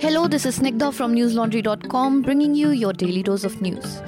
Hello, this is Snigdha from newslaundry.com bringing you your daily dose of news.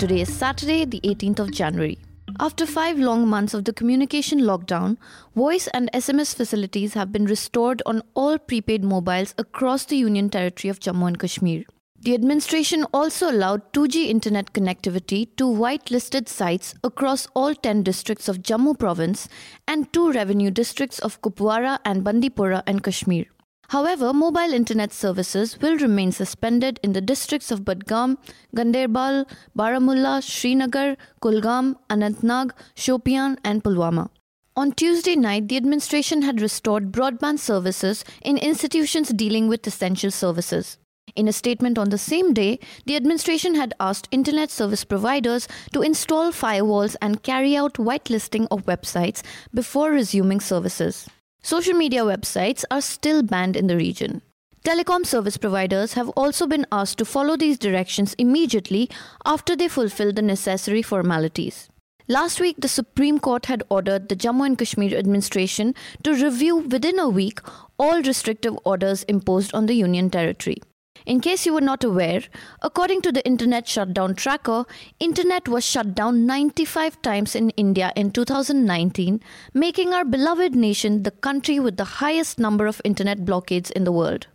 Today is Saturday, the 18th of January. After five long months of the communication lockdown, voice and SMS facilities have been restored on all prepaid mobiles across the Union Territory of Jammu and Kashmir. The administration also allowed 2G internet connectivity to whitelisted sites across all 10 districts of Jammu province and two revenue districts of Kupwara and Bandipora and Kashmir. However, mobile internet services will remain suspended in the districts of Budgam, Ganderbal, Baramulla, Srinagar, Kulgam, Anantnag, Shopian, and Pulwama. On Tuesday night, the administration had restored broadband services in institutions dealing with essential services. In a statement on the same day, the administration had asked internet service providers to install firewalls and carry out whitelisting of websites before resuming services. Social media websites are still banned in the region. Telecom service providers have also been asked to follow these directions immediately after they fulfill the necessary formalities. Last week, the Supreme Court had ordered the Jammu and Kashmir administration to review within a week all restrictive orders imposed on the Union Territory. In case you were not aware, according to the Internet Shutdown Tracker, Internet was shut down 95 times in India in 2019, making our beloved nation the country with the highest number of Internet blockades in the world.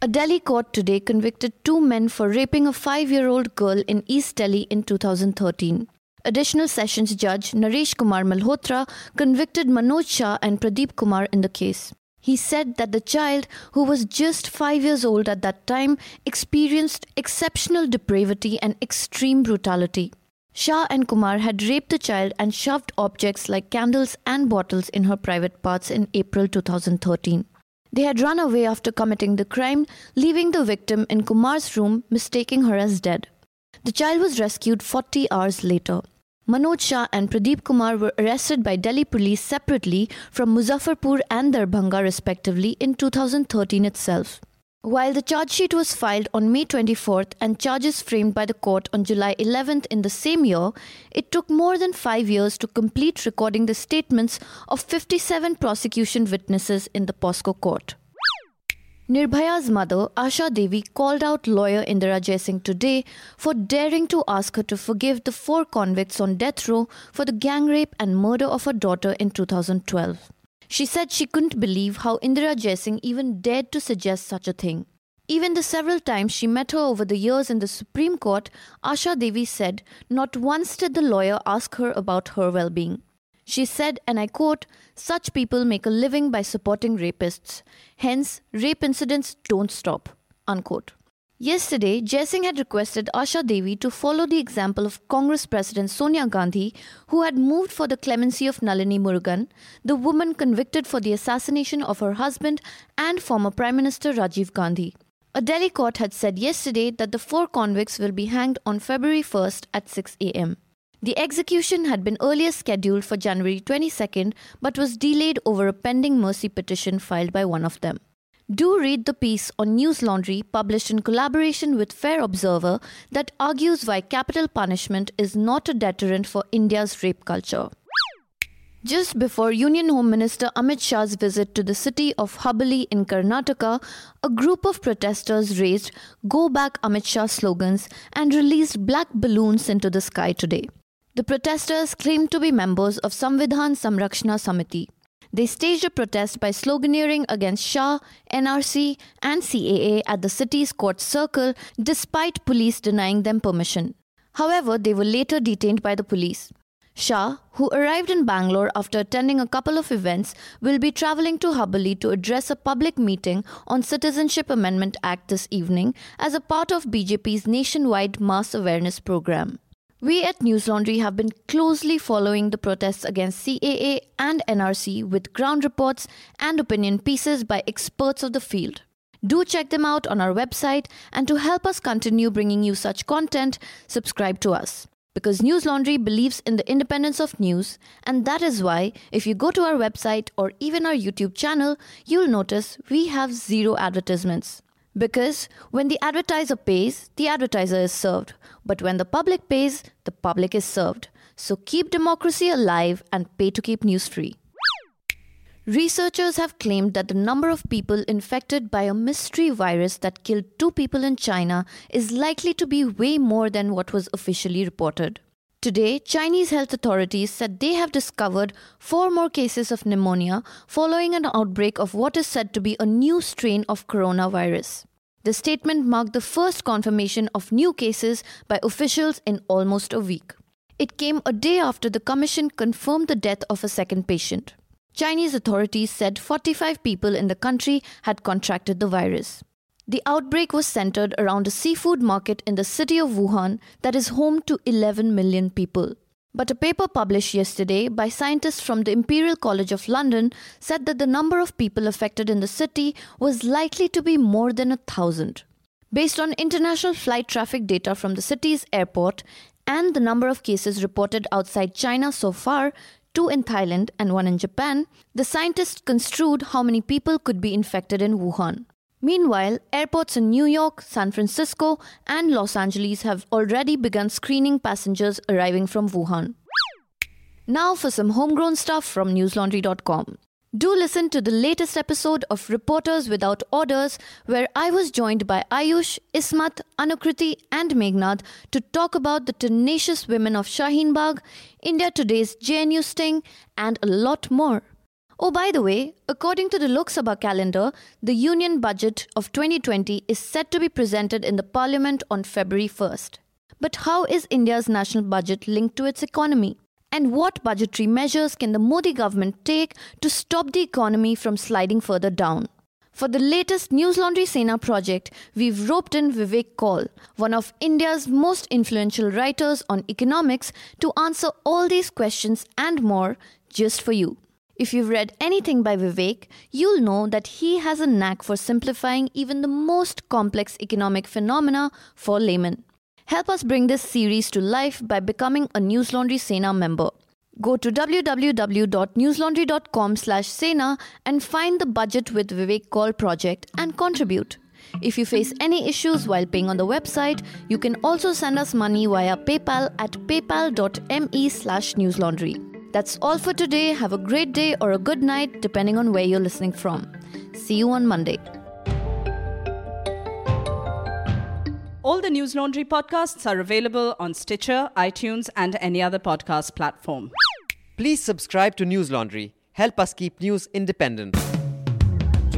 A Delhi court today convicted two men for raping a five year old girl in East Delhi in 2013. Additional Sessions Judge Naresh Kumar Malhotra convicted Manoj Shah and Pradeep Kumar in the case. He said that the child, who was just five years old at that time, experienced exceptional depravity and extreme brutality. Shah and Kumar had raped the child and shoved objects like candles and bottles in her private parts in April 2013. They had run away after committing the crime, leaving the victim in Kumar's room, mistaking her as dead. The child was rescued 40 hours later. Manoj Shah and Pradeep Kumar were arrested by Delhi police separately from Muzaffarpur and Darbhanga respectively in 2013 itself. While the charge sheet was filed on May 24th and charges framed by the court on July 11th in the same year, it took more than five years to complete recording the statements of 57 prosecution witnesses in the POCSO court. Nirbhaya's mother, Asha Devi, called out lawyer Indira Jaising today for daring to ask her to forgive the four convicts on death row for the gang rape and murder of her daughter in 2012. She said she couldn't believe how Indira Jaising even dared to suggest such a thing. Even the several times she met her over the years in the Supreme Court, Asha Devi said not once did the lawyer ask her about her well being. She said, and I quote, such people make a living by supporting rapists. Hence, rape incidents don't stop. Unquote. Yesterday, Jaising had requested Asha Devi to follow the example of Congress President Sonia Gandhi, who had moved for the clemency of Nalini Murugan, the woman convicted for the assassination of her husband and former Prime Minister Rajiv Gandhi. A Delhi court had said yesterday that the four convicts will be hanged on February 1st at 6 am. The execution had been earlier scheduled for January 22nd but was delayed over a pending mercy petition filed by one of them. Do read the piece on News Laundry published in collaboration with Fair Observer that argues why capital punishment is not a deterrent for India's rape culture. Just before Union Home Minister Amit Shah's visit to the city of Hubballi in Karnataka, a group of protesters raised Go Back Amit Shah slogans and released black balloons into the sky today. The protesters claimed to be members of Samvidhan Samrakshana Samiti. They staged a protest by sloganeering against Shah, NRC, and CAA at the city's court circle despite police denying them permission. However, they were later detained by the police. Shah, who arrived in Bangalore after attending a couple of events, will be traveling to Hubballi to address a public meeting on Citizenship Amendment Act this evening as a part of BJP's nationwide mass awareness program. We at News Laundry have been closely following the protests against CAA and NRC with ground reports and opinion pieces by experts of the field. Do check them out on our website and to help us continue bringing you such content, subscribe to us. Because News Laundry believes in the independence of news, and that is why if you go to our website or even our YouTube channel, you'll notice we have zero advertisements. Because when the advertiser pays, the advertiser is served. But when the public pays, the public is served. So keep democracy alive and pay to keep news free. Researchers have claimed that the number of people infected by a mystery virus that killed two people in China is likely to be way more than what was officially reported. Today, Chinese health authorities said they have discovered four more cases of pneumonia following an outbreak of what is said to be a new strain of coronavirus. The statement marked the first confirmation of new cases by officials in almost a week. It came a day after the commission confirmed the death of a second patient. Chinese authorities said 45 people in the country had contracted the virus. The outbreak was centered around a seafood market in the city of Wuhan that is home to 11 million people. But a paper published yesterday by scientists from the Imperial College of London said that the number of people affected in the city was likely to be more than a thousand. Based on international flight traffic data from the city's airport and the number of cases reported outside China so far, two in Thailand and one in Japan, the scientists construed how many people could be infected in Wuhan. Meanwhile, airports in New York, San Francisco, and Los Angeles have already begun screening passengers arriving from Wuhan. Now for some homegrown stuff from newslaundry.com. Do listen to the latest episode of Reporters Without Orders, where I was joined by Ayush, Ismat, Anukriti, and Meghnad to talk about the tenacious women of Shaheen Bagh, India Today's JNU Sting, and a lot more. Oh, by the way, according to the Lok Sabha calendar, the Union Budget of 2020 is set to be presented in the Parliament on February 1st. But how is India's national budget linked to its economy? And what budgetary measures can the Modi government take to stop the economy from sliding further down? For the latest News Laundry Sena project, we've roped in Vivek Kaul, one of India's most influential writers on economics, to answer all these questions and more just for you. If you've read anything by Vivek, you'll know that he has a knack for simplifying even the most complex economic phenomena for laymen. Help us bring this series to life by becoming a News Laundry Sena member. Go to www.newslaundry.com slash Sena and find the Budget with Vivek Kaul project and contribute. If you face any issues while paying on the website, you can also send us money via PayPal at paypal.me slash newslaundry. That's all for today. Have a great day or a good night, depending on where you're listening from. See you on Monday. All the News Laundry podcasts are available on Stitcher, iTunes, and any other podcast platform. Please subscribe to News Laundry. Help us keep news independent.